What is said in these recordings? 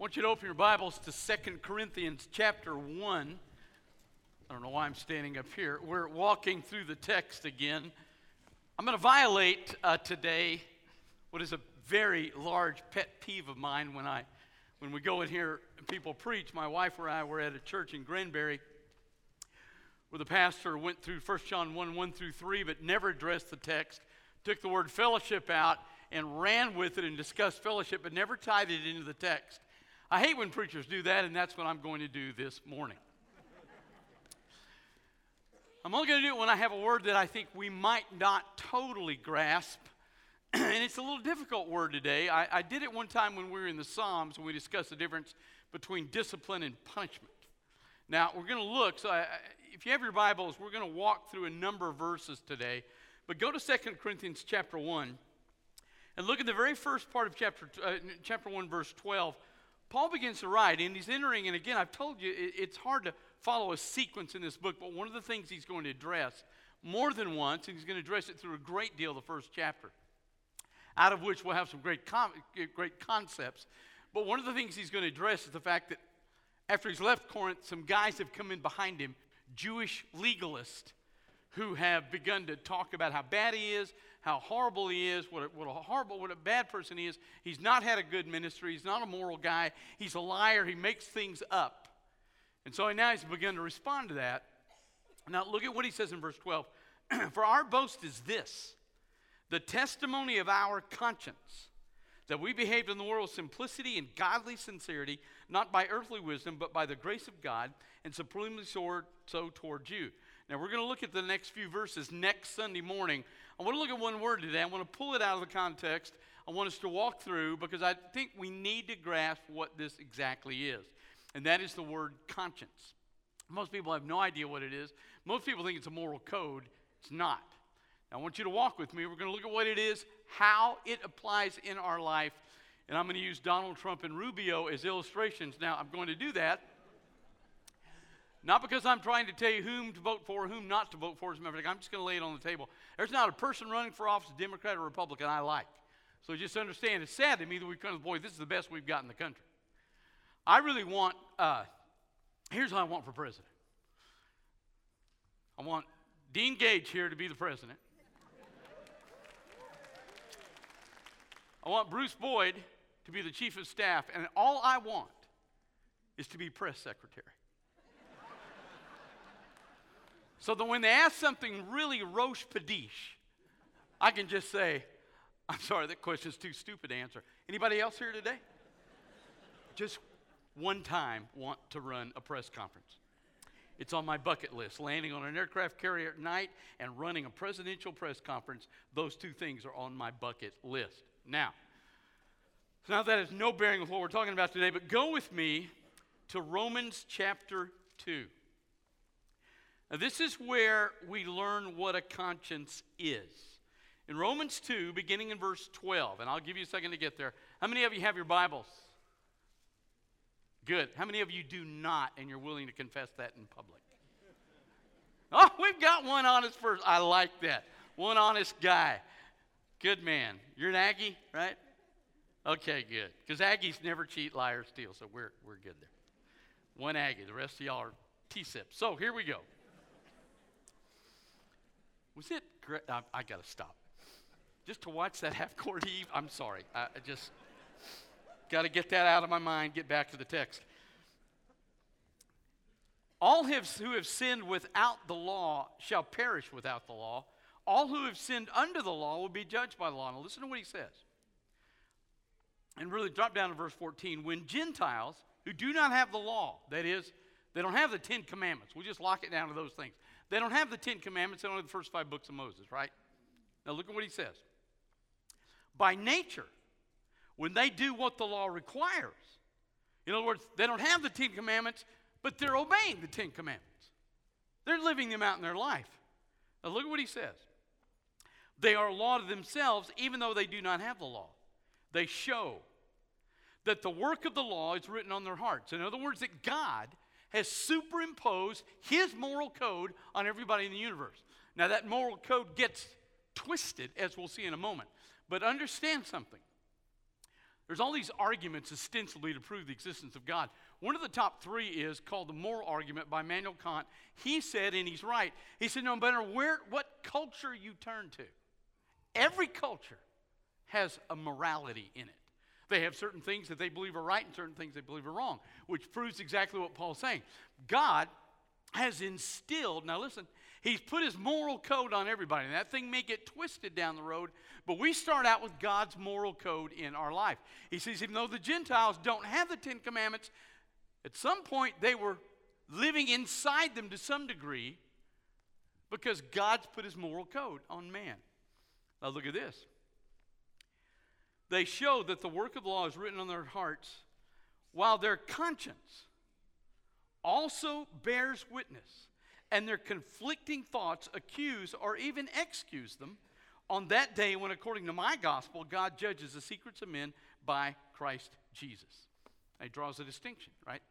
want you to open your Bibles to Second Corinthians chapter 1. I don't know why I'm standing up here. We're walking through the text again. I'm going to violate uh, today what is a very large pet peeve of mine when I when we go in here and people preach. My wife and I were at a church in Granbury where the pastor went through 1 John 1 1 through 3, but never addressed the text, took the word fellowship out, and ran with it and discussed fellowship, but never tied it into the text. I hate when preachers do that, and that's what I'm going to do this morning. I'm only going to do it when I have a word that I think we might not totally grasp. and it's a little difficult word today. I, I, did it one time when we were in the Psalms when we discussed the difference between discipline and punishment. Now, we're going to look. So, I, if you have your Bibles, we're going to walk through a number of verses today. But go to 2 Corinthians chapter 1 and look at the very first part of chapter, uh, chapter 1, verse 12. Paul begins to write, and he's entering, and again, I've told you it, it's hard to follow a sequence in this book, but one of the things he's going to address more than once, and he's going to address it through a great deal the first chapter, out of which we'll have some great, com- great concepts. But one of the things he's going to address is the fact that after he's left Corinth, some guys have come in behind him, Jewish legalists, who have begun to talk about how bad he is, how horrible he is, what a, what a horrible, what a bad person he is. He's not had a good ministry. He's not a moral guy. He's a liar. He makes things up. And so now he's begun to respond to that. Now look at what he says in verse 12. For our boast is this the testimony of our conscience that we behaved in the world with simplicity and godly sincerity, not by earthly wisdom, but by the grace of God, and supremely so towards you. Now, we're going to look at the next few verses next Sunday morning. I want to look at one word today. I want to pull it out of the context. I want us to walk through because I think we need to grasp what this exactly is. And that is the word conscience. Most people have no idea what it is. Most people think it's a moral code. It's not. Now, I want you to walk with me. We're going to look at what it is, how it applies in our life. And I'm going to use Donald Trump and Rubio as illustrations. Now, I'm going to do that not because I'm trying to tell you whom to vote for, whom not to vote for. As a matter of fact, I'm just going to lay it on the table. There's not a person running for office, Democrat or Republican, I like. So just understand, it's sad to me that we've come to, boy, this is the best we've got in the country. I really want, uh, here's what I want for president I want Dean Gage here to be the president. I want Bruce Boyd to be the chief of staff, and all I want is to be press secretary. So that when they ask something really roche padish, I can just say, I'm sorry, that question's too stupid to answer. Anybody else here today? just one time want to run a press conference. It's on my bucket list. Landing on an aircraft carrier at night and running a presidential press conference, those two things are on my bucket list. Now, now that has no bearing with what we're talking about today, but go with me to Romans chapter 2. Now, this is where we learn what a conscience is. In Romans 2, beginning in verse 12, and I'll give you a second to get there. How many of you have your Bibles? Good. How many of you do not, and you're willing to confess that in public? Oh, we've got one honest person. I like that. One honest guy. Good man. You're an Aggie, right? Okay, good. Because Aggies never cheat, lie, or steal, so we're, we're good there. One Aggie. The rest of y'all are T-sips. So here we go. Was it great? I, I got to stop. Just to watch that half court heave, I'm sorry. I, I just got to get that out of my mind, get back to the text. All who have sinned without the law shall perish without the law. All who have sinned under the law will be judged by the law. Now, listen to what he says. And really drop down to verse 14. When Gentiles who do not have the law, that is, they don't have the Ten Commandments, we'll just lock it down to those things. They don't have the Ten Commandments, they don't have the first five books of Moses, right? Now look at what he says. By nature, when they do what the law requires, in other words, they don't have the Ten Commandments, but they're obeying the Ten Commandments. They're living them out in their life. Now look at what he says. They are a law to themselves, even though they do not have the law. They show that the work of the law is written on their hearts. In other words, that God has superimposed his moral code on everybody in the universe. Now, that moral code gets twisted, as we'll see in a moment. But understand something. There's all these arguments ostensibly to prove the existence of God. One of the top three is called the moral argument by Immanuel Kant. He said, and he's right, he said, no matter where, what culture you turn to, every culture has a morality in it. They have certain things that they believe are right and certain things they believe are wrong, which proves exactly what Paul's saying. God has instilled, now listen, He's put his moral code on everybody. And that thing may get twisted down the road, but we start out with God's moral code in our life. He says, even though the Gentiles don't have the Ten Commandments, at some point they were living inside them to some degree because God's put his moral code on man. Now look at this. They show that the work of the law is written on their hearts while their conscience also bears witness and their conflicting thoughts accuse or even excuse them on that day when, according to my gospel, God judges the secrets of men by Christ Jesus. He draws a distinction, right?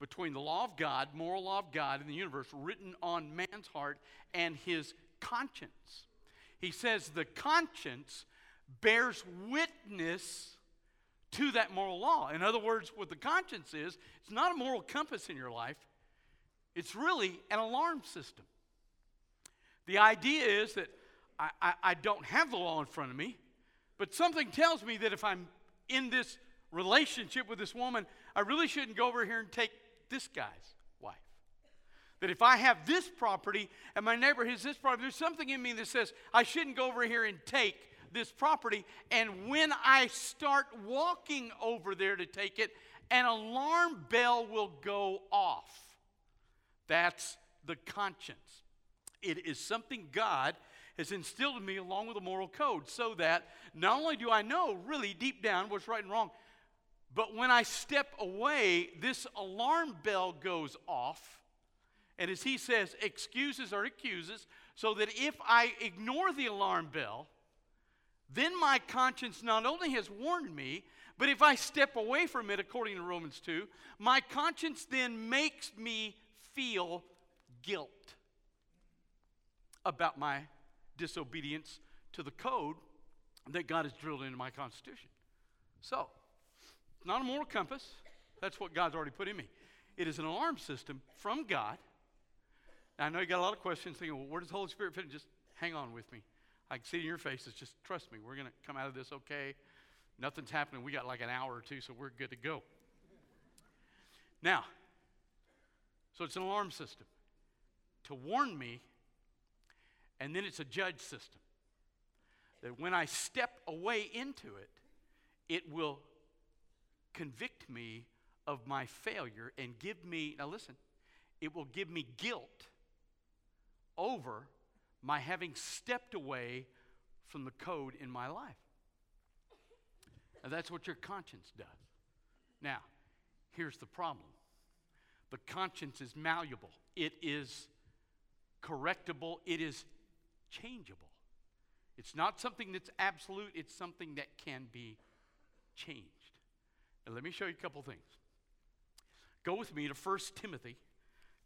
Between the law of God, moral law of God in the universe, written on man's heart, and his conscience. He says the conscience bears witness to that moral law. In other words, what the conscience is, it's not a moral compass in your life, it's really an alarm system. The idea is that I, I, I, don't have the law in front of me, but something tells me that if I'm in this relationship with this woman, I really shouldn't go over here and take this guy's wife. That if I have this property and my neighbor has this property, there's something in me that says I shouldn't go over here and take this property. And when I start walking over there to take it, an alarm bell will go off. That's the conscience. It is something God has instilled in me along with a moral code so that not only do I know really deep down what's right and wrong, but when I step away, this alarm bell goes off. And as he says, excuses or accuses, so that if I ignore the alarm bell, then my conscience not only has warned me, but if I step away from it, according to Romans 2, my conscience then makes me feel guilt about my disobedience to the code that God has drilled into my constitution. So, it's not a moral compass. That's what God's already put in me. It is an alarm system from God. Now, I know you got a lot of questions thinking, well, where does the Holy Spirit fit in? Just hang on with me. I can see in your faces. Just trust me. We're going to come out of this okay. Nothing's happening. We got like an hour or two, so we're good to go. Now, so it's an alarm system to warn me, and then it's a judge system. That when I step away into it, it will convict me of my failure and give me, now listen, it will give me guilt over my having stepped away from the code in my life. And that's what your conscience does. Now, here's the problem the conscience is malleable, it is correctable, it is changeable. It's not something that's absolute, it's something that can be changed. And let me show you a couple things. Go with me to 1 Timothy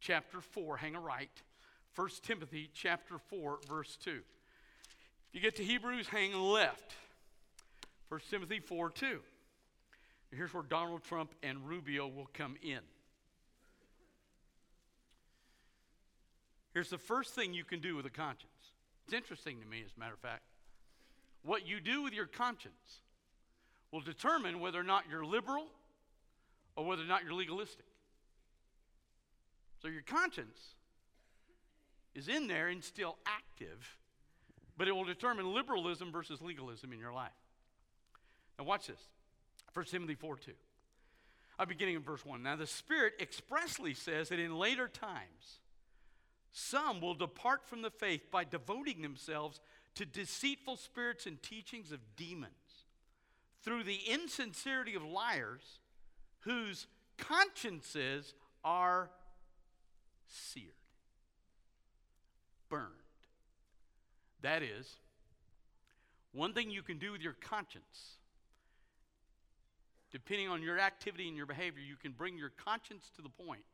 chapter 4, hang a right. 1 Timothy chapter 4, verse 2. If you get to Hebrews, hang left. 1 Timothy 4, 2. Here's where Donald Trump and Rubio will come in. Here's the first thing you can do with a conscience. It's interesting to me, as a matter of fact. What you do with your conscience will determine whether or not you're liberal or whether or not you're legalistic. So your conscience is in there and still active, but it will determine liberalism versus legalism in your life. Now, watch this 1 Timothy 4 2. I'm beginning in verse 1. Now, the Spirit expressly says that in later times, some will depart from the faith by devoting themselves to deceitful spirits and teachings of demons, through the insincerity of liars whose consciences are seared, burned. That is, one thing you can do with your conscience, depending on your activity and your behavior, you can bring your conscience to the point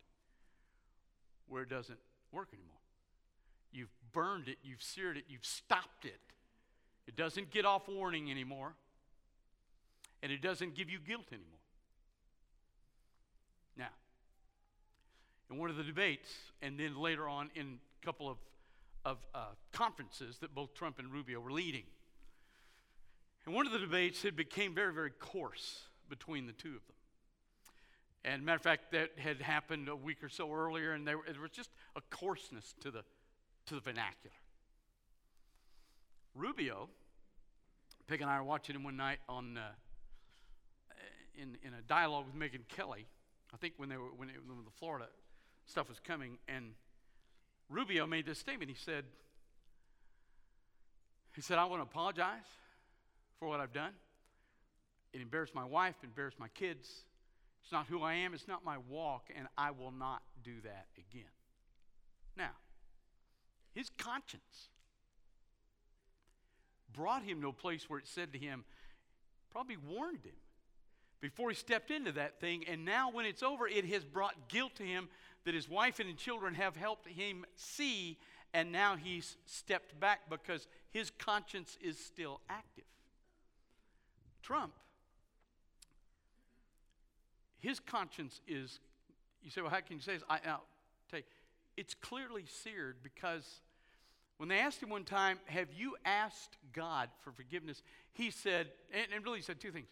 where it doesn't work anymore. You've burned it, you've seared it, you've stopped it. It doesn't get off warning anymore. and it doesn't give you guilt anymore. Now, in one of the debates, and then later on in a couple of, of uh, conferences that both Trump and Rubio were leading, And one of the debates, it became very, very coarse between the two of them. And matter of fact, that had happened a week or so earlier, and there, was just a coarseness to the, to the vernacular. Rubio, Peg and I were watching him one night on, uh, in, in a dialogue with Megyn Kelly, I think when, they were, when, it, when the Florida stuff was coming, and Rubio made this statement. He said, he said, I want to apologize for what I've done. It embarrassed my wife, embarrassed my kids. It's not who I am, it's not my walk, and I will not do that again. Now, his conscience brought him to a place where it said to him, probably warned him before he stepped into that thing. And now, when it's over, it has brought guilt to him that his wife and children have helped him see. And now he's stepped back because his conscience is still active. Trump, his conscience is, you say, well, how can you say this? I, will tell you, it's clearly seared because when they asked him one time, Have you asked God for forgiveness? He said, and, and really he said two things.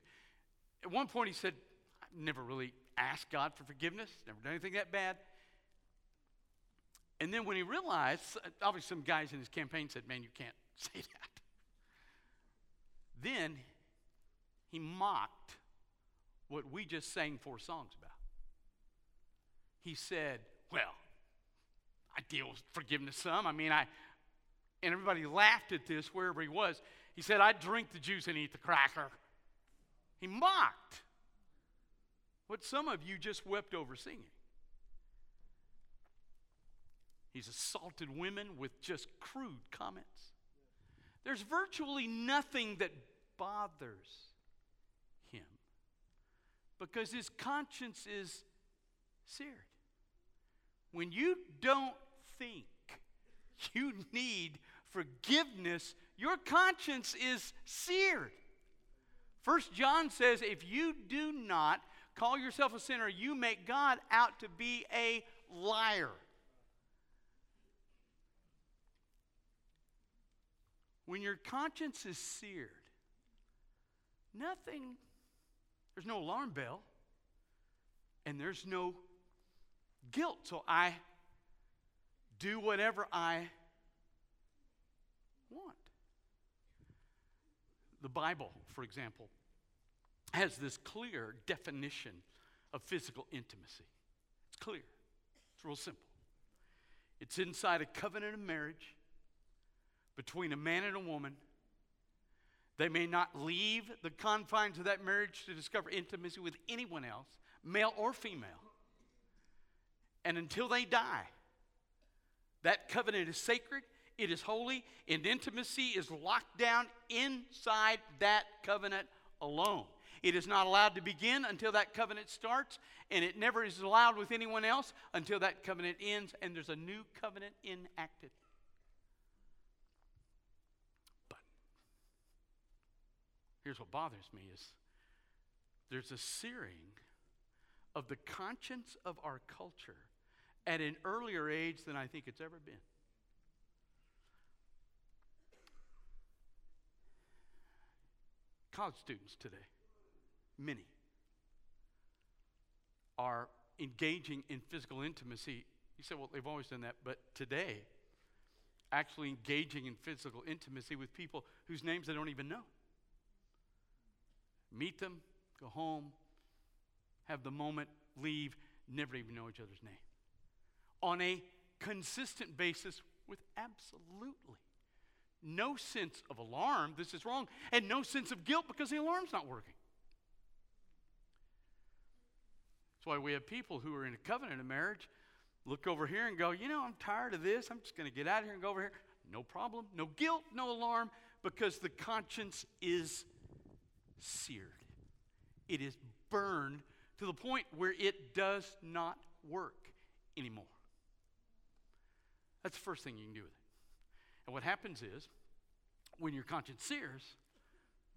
At one point, he said, I've never really asked God for forgiveness, never done anything that bad. And then when he realized, obviously, some guys in his campaign said, Man, you can't say that. Then he mocked what we just sang four songs about. He said, Well, I deal with forgiveness some. I mean, I, and everybody laughed at this wherever he was. He said, I drink the juice and eat the cracker. He mocked what some of you just wept over singing. He's assaulted women with just crude comments. There's virtually nothing that bothers him because his conscience is seared. When you don't think you need forgiveness, your conscience is seared. First John says, if you do not call yourself a sinner, you make God out to be a liar. When your conscience is seared, nothing, there's no alarm bell, and there's no guilt. So I do whatever I want. The Bible, for example, has this clear definition of physical intimacy. It's clear, it's real simple. It's inside a covenant of marriage between a man and a woman. They may not leave the confines of that marriage to discover intimacy with anyone else, male or female. And until they die, that covenant is sacred, it is holy, and intimacy is locked down inside that covenant alone. It is not allowed to begin until that covenant starts, and it never is allowed with anyone else until that covenant ends and there's a new covenant enacted. Here's what bothers me is there's a searing of the conscience of our culture at an earlier age than I think it's ever been. College students today, many, are engaging in physical intimacy. You say, well, they've always done that, but today, actually engaging in physical intimacy with people whose names they don't even know. Meet them, go home, have the moment, leave, never even know each other's name on a consistent basis with absolutely no sense of alarm, this is wrong, and no sense of guilt because the alarm's not working. That's why we have people who are in a covenant of marriage look over here and go, you know, I'm tired of this. I'm just going to get out of here and go over here. No problem, no guilt, no alarm, because the conscience is seared. It is burned to the point where it does not work anymore. That's the first thing you can do with it. And what happens is, when your conscience sears,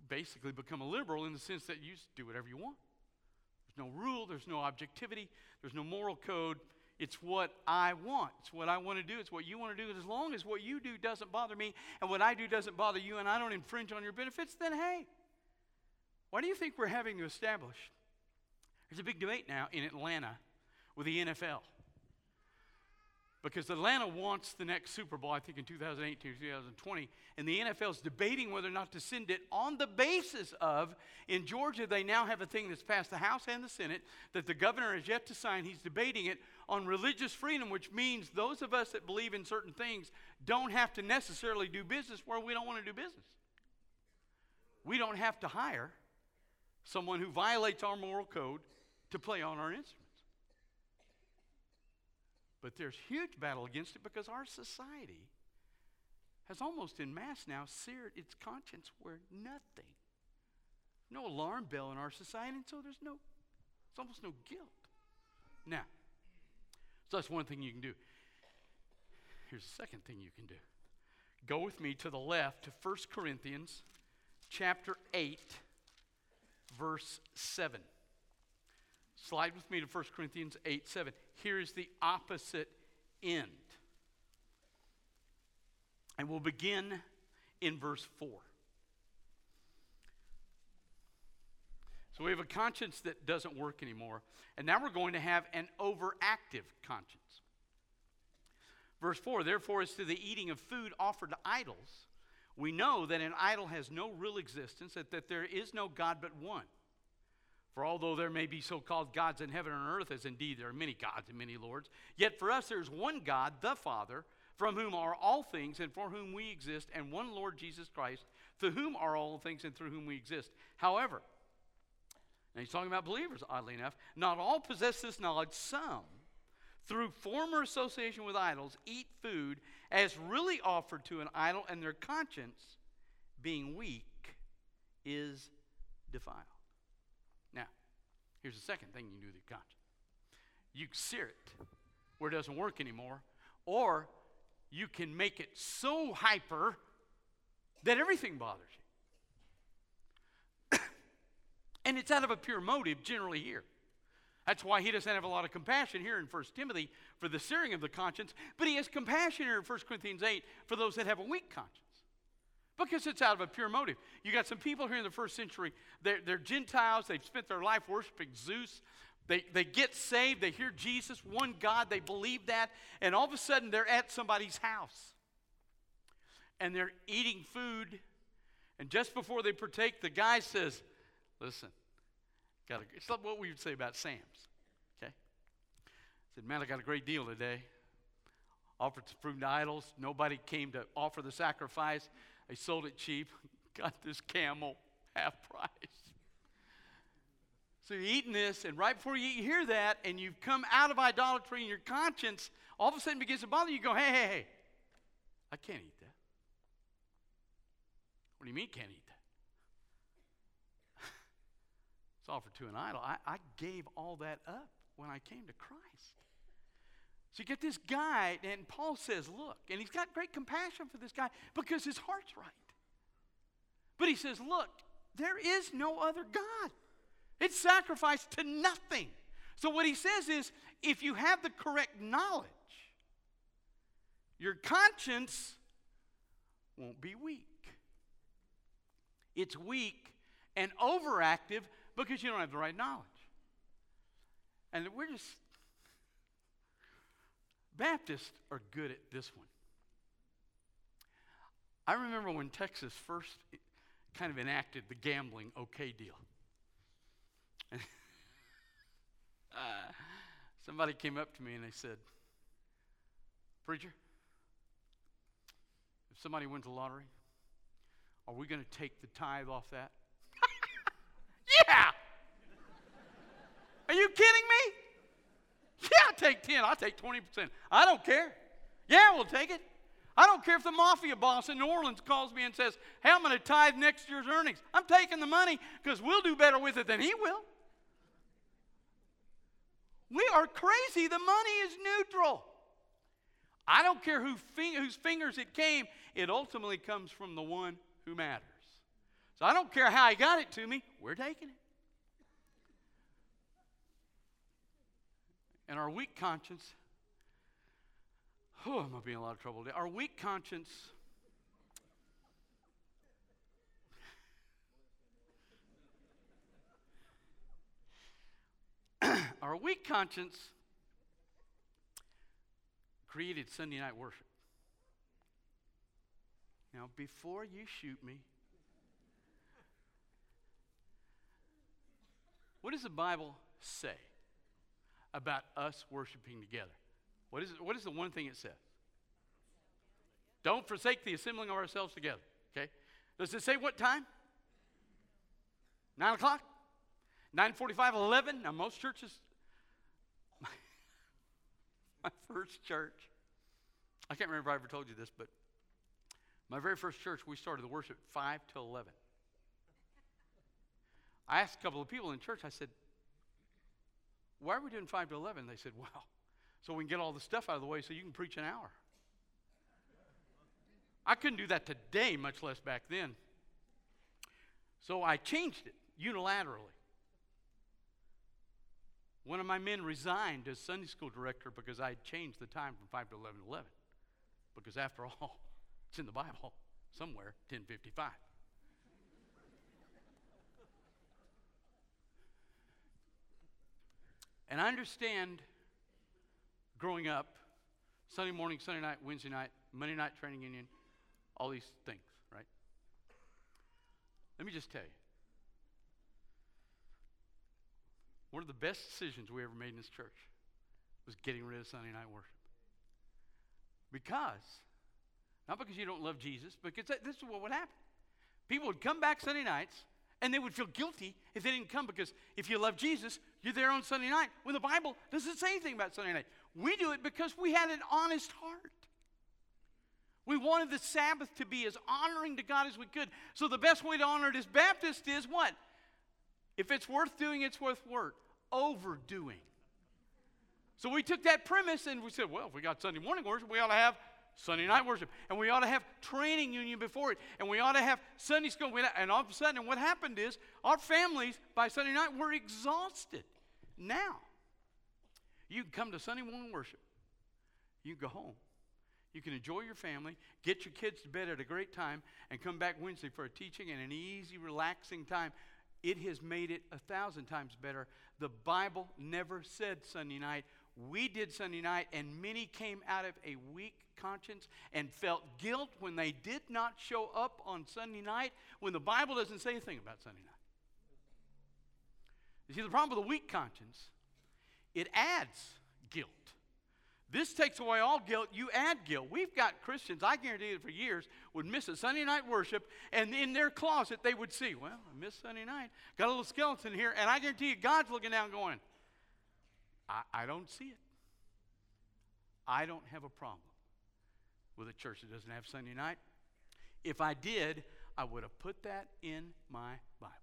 basically become a liberal in the sense that you just do whatever you want. There's no rule, there's no objectivity, there's no moral code. It's what I want. It's what I want to do. It's what you want to do. As long as what you do doesn't bother me and what I do doesn't bother you and I don't infringe on your benefits, then hey, why do you think we're having to establish? There's a big debate now in Atlanta with the NFL. Because Atlanta wants the next Super Bowl, I think in 2018 or 2020, and the NFL is debating whether or not to send it on the basis of, in Georgia, they now have a thing that's passed the House and the Senate that the governor has yet to sign. He's debating it on religious freedom, which means those of us that believe in certain things don't have to necessarily do business where we don't want to do business. We don't have to hire someone who violates our moral code to play on our instruments. But there's huge battle against it because our society has almost in mass now seared its conscience where nothing, no alarm bell in our society, and so there's no, it's almost no guilt. Now, so that's one thing you can do. Here's the second thing you can do. Go with me to the left to 1 Corinthians chapter 8, verse 7. Slide with me to 1 Corinthians 8 7. Here is the opposite end. And we'll begin in verse 4. So we have a conscience that doesn't work anymore. And now we're going to have an overactive conscience. Verse 4 Therefore, as to the eating of food offered to idols, we know that an idol has no real existence, that, that there is no God but one. For although there may be so called gods in heaven and earth, as indeed there are many gods and many lords, yet for us there's one God, the Father, from whom are all things and for whom we exist, and one Lord Jesus Christ, through whom are all things and through whom we exist. However, and he's talking about believers, oddly enough, not all possess this knowledge, some, through former association with idols, eat food as really offered to an idol, and their conscience, being weak, is defiled. Now, here's the second thing you do with your conscience you sear it where it doesn't work anymore, or you can make it so hyper that everything bothers you. and it's out of a pure motive, generally, here. That's why he doesn't have a lot of compassion here in 1 Timothy for the searing of the conscience, but he has compassion here in 1 Corinthians 8 for those that have a weak conscience. Because it's out of a pure motive. You got some people here in the first century, they're, they're Gentiles, they've spent their life worshiping Zeus. They, they get saved, they hear Jesus, one God, they believe that, and all of a sudden they're at somebody's house. And they're eating food, and just before they partake, the guy says, Listen, got a, it's like what we would say about Sam's. Okay? Said, Man, I got a great deal today. Offered some fruit to idols. Nobody came to offer the sacrifice. I sold it cheap, got this camel half price. So you're eating this, and right before you hear that, and you've come out of idolatry, and your conscience all of a sudden begins to bother you. You go, hey, hey, hey, I can't eat that. What do you mean can't eat that? It's offered to an idol. I, I gave all that up when I came to Christ. So you get this guy, and Paul says, Look, and he's got great compassion for this guy because his heart's right. But he says, Look, there is no other God. It's sacrificed to nothing. So what he says is if you have the correct knowledge, your conscience won't be weak. It's weak and overactive because you don't have the right knowledge. And we're just Baptists are good at this one. I remember when Texas first kind of enacted the gambling okay deal. uh, somebody came up to me and they said, Preacher, if somebody wins the lottery, are we going to take the tithe off that? Yeah! Are you kidding me? Yeah, I'll take 10. I'll take 20%. I don't care. Yeah, we'll take it. I don't care if the mafia boss in New Orleans calls me and says, Hey, I'm going to tithe next year's earnings. I'm taking the money because we'll do better with it than he will. We are crazy. The money is neutral. I don't care who whose fingers it came, it ultimately comes from the one who matters. So I don't care how he got it to me, we're taking it. And our weak conscience, oh, I'm going to be in a lot of trouble today. Our weak conscience our weak conscience created Sunday night worship. Now, before you shoot me, what does the Bible say about us worshiping together? What is, what is the one thing it says? Don't forsake the assembling of ourselves together. Okay? Does it say what time? Nine o'clock? 945, 11. Now, most churches, my, my first church, I can't remember if I ever told you this, but my very first church, we started the worship 5 to 11. I asked a couple of people in church, I said, why are we doing 5 to 11? They said, well, so we can get all the stuff out of the way so you can preach an hour. I couldn't do that today, much less back then. So I changed it unilaterally. One of my men resigned as Sunday school director because I had changed the time from 5 to 11 to 11. Because after all, it's in the Bible somewhere, 1055. And I understand growing up, Sunday morning, Sunday night, Wednesday night, Monday night training union, all these things, right? Let me just tell you one of the best decisions we ever made in this church was getting rid of Sunday night worship. Because, not because you don't love Jesus, because this is what would happen. People would come back Sunday nights and they would feel guilty if they didn't come because if you love Jesus, you're there on Sunday night. When the Bible doesn't say anything about Sunday night, we do it because we had an honest heart. We wanted the Sabbath to be as honoring to God as we could. So the best way to honor it as Baptist is what? If it's worth doing, it's worth work. Overdoing. So we took that premise and we said, well, if we got Sunday morning worship, we ought to have Sunday night worship. And we ought to have training union before it. And we ought to have Sunday school. And all of a sudden, what happened is our families by Sunday night were exhausted. Now, you can come to Sunday morning worship. You can go home. You can enjoy your family, get your kids to bed at a great time, and come back Wednesday for a teaching and an easy, relaxing time. It has made it a thousand times better. The Bible never said Sunday night. We did Sunday night, and many came out of a weak conscience and felt guilt when they did not show up on Sunday night when the Bible doesn't say anything about Sunday night. You see, the problem with a weak conscience, it adds guilt. This takes away all guilt. You add guilt. We've got Christians, I guarantee you, for years, would miss a Sunday night worship, and in their closet, they would see, well, I missed Sunday night. Got a little skeleton here, and I guarantee you, God's looking down going, I, I don't see it. I don't have a problem with a church that doesn't have Sunday night. If I did, I would have put that in my Bible.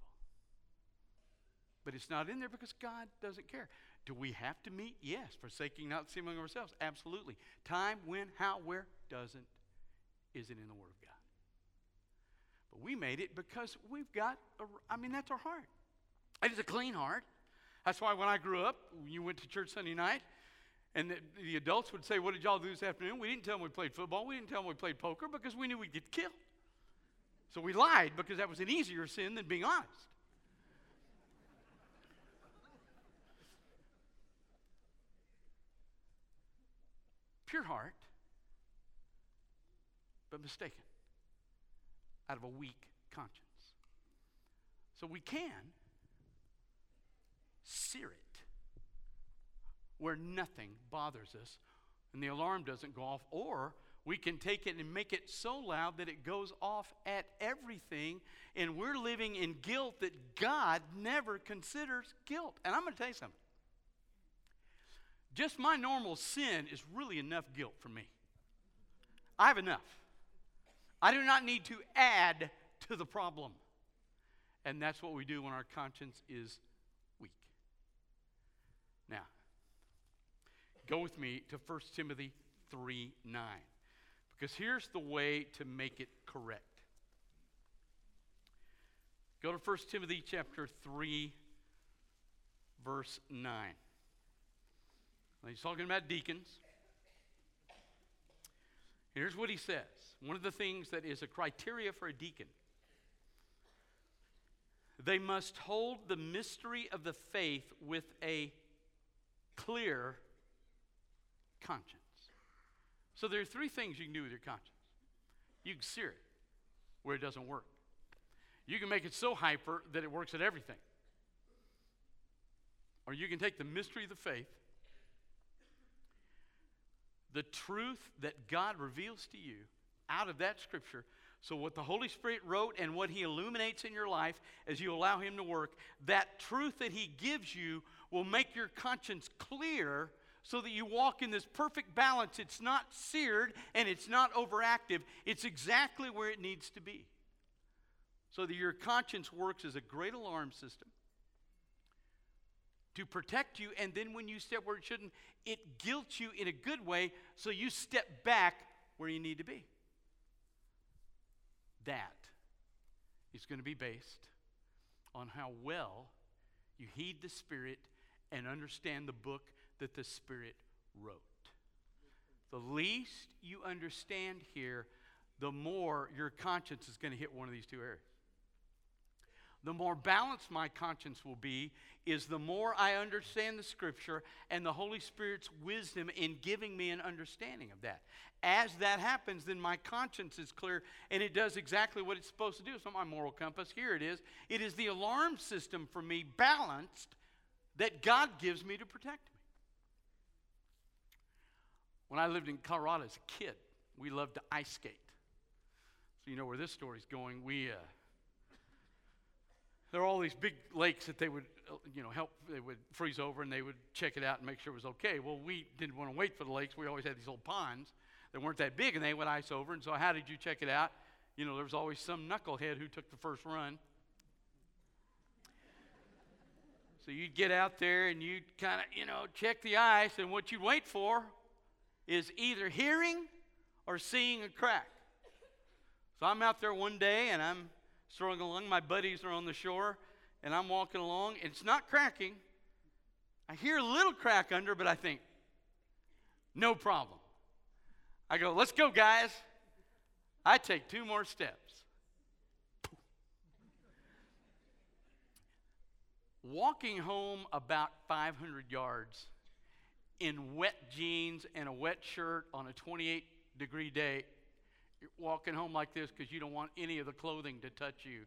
But it's not in there because God doesn't care. Do we have to meet? Yes. Forsaking not seeming ourselves? Absolutely. Time, when, how, where? Doesn't, isn't in the Word of God. But we made it because we've got, a, I mean, that's our heart. It is a clean heart. That's why when I grew up, you went to church Sunday night, and the, the, adults would say, What did y'all do this afternoon? We didn't tell them we played football. We didn't tell them we played poker because we knew we'd get killed. So we lied because that was an easier sin than being honest. Pure heart, but mistaken, out of a weak conscience. So we can sear it where nothing bothers us and the alarm doesn't go off, or we can take it and make it so loud that it goes off at everything, and we're living in guilt that God never considers guilt. And I'm going to tell you something. Just my normal sin is really enough guilt for me. I have enough. I do not need to add to the problem. And that's what we do when our conscience is weak. Now, Go with me to 1 Timothy 3 9. Because here's the way to make it correct. Go to 1 Timothy chapter 3, verse 9. Now he's talking about deacons. Here's what he says one of the things that is a criteria for a deacon they must hold the mystery of the faith with a clear conscience. So there are three things you can do with your conscience. You can sear it where it doesn't work. You can make it so hyper that it works at everything. Or you can take the mystery of the faith, the truth that God reveals to you out of that scripture. So, what the Holy Spirit wrote and what He illuminates in your life as you allow Him to work, that truth that He gives you will make your conscience clear so that you walk in this perfect balance. It's not seared and it's not overactive, it's exactly where it needs to be. So that your conscience works as a great alarm system to protect you, and then when you step where it shouldn't, it guilts you in a good way so you step back where you need to be. That is going to be based on how well you heed the Spirit and understand the book that the Spirit wrote. The least you understand here, the more your conscience is going to hit one of these two areas. The more balanced my conscience will be, is the more I understand the Scripture and the Holy Spirit's wisdom in giving me an understanding of that. As that happens, then my conscience is clear and it does exactly what it's supposed to do. It's not my moral compass. Here it is. It is the alarm system for me balanced that God gives me to protect. When I lived in Colorado as a kid, we loved to ice skate. So you know where this story's going. We uh, there are all these big lakes that they would, you know, help. They would freeze over and they would check it out and make sure it was okay. Well, we didn't want to wait for the lakes. We always had these little ponds that weren't that big, and they would ice over. And so, how did you check it out? You know, there was always some knucklehead who took the first run. So you'd get out there and you'd kind of, you know, check the ice, and what you'd wait for is either hearing or seeing a crack. So I'm out there one day and I'm strolling along. My buddies are on the shore, and I'm walking along. It's not cracking. I hear a little crack under, but I think, no problem. I go, let's go, guys. I take two more steps. Walking home about 500 yards in wet jeans and a wet shirt on a 28 degree day, you're walking home like this because you don't want any of the clothing to touch you.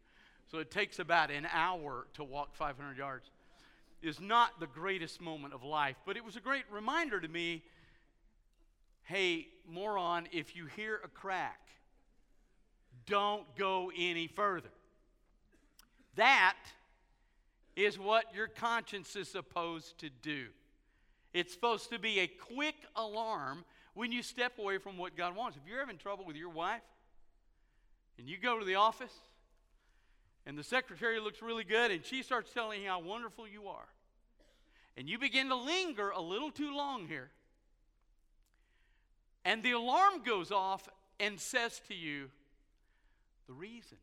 So it takes about an hour to walk 500 yards. Is not the greatest moment of life, but it was a great reminder to me hey, moron, if you hear a crack, don't go any further. That is what your conscience is supposed to do. It's supposed to be a quick alarm when you step away from what God wants. If you're having trouble with your wife and you go to the office and the secretary looks really good and she starts telling you how wonderful you are, and you begin to linger a little too long here, and the alarm goes off and says to you, the reason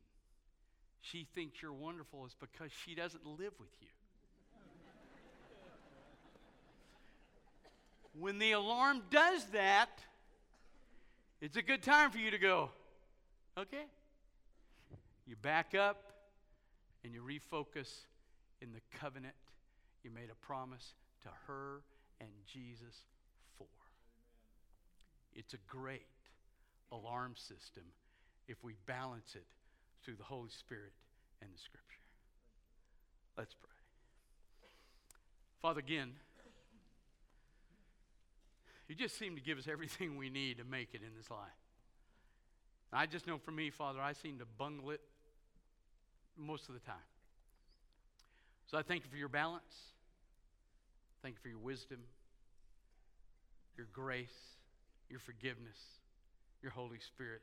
she thinks you're wonderful is because she doesn't live with you. When the alarm does that, it's a good time for you to go, okay. You back up and you refocus in the covenant you made a promise to her and Jesus for. It's a great alarm system if we balance it through the Holy Spirit and the Scripture. Let's pray. Father, again, you just seem to give us everything we need to make it in this life. I just know for me, Father, I seem to bungle it most of the time. So I thank you for your balance. Thank you for your wisdom, your grace, your forgiveness, your Holy Spirit.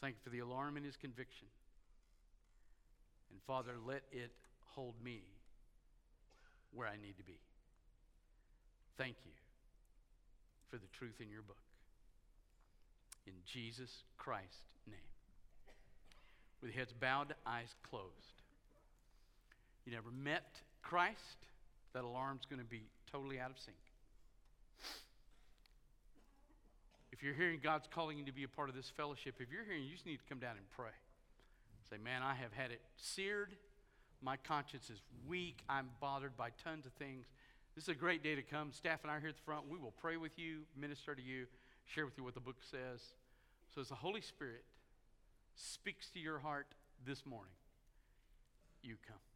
Thank you for the alarm in his conviction. And Father, let it hold me where I need to be. Thank you for the truth in your book. In Jesus Christ's name. with heads bowed, eyes closed. You never met Christ, that alarm's going to be totally out of sync. If you're hearing God's calling you to be a part of this fellowship, if you're hearing, you just need to come down and pray. Say, man, I have had it seared. My conscience is weak. I'm bothered by tons of things. This is a great day to come. Staff and I are here at the front. We will pray with you, minister to you, share with you what the book says. So, as the Holy Spirit speaks to your heart this morning, you come.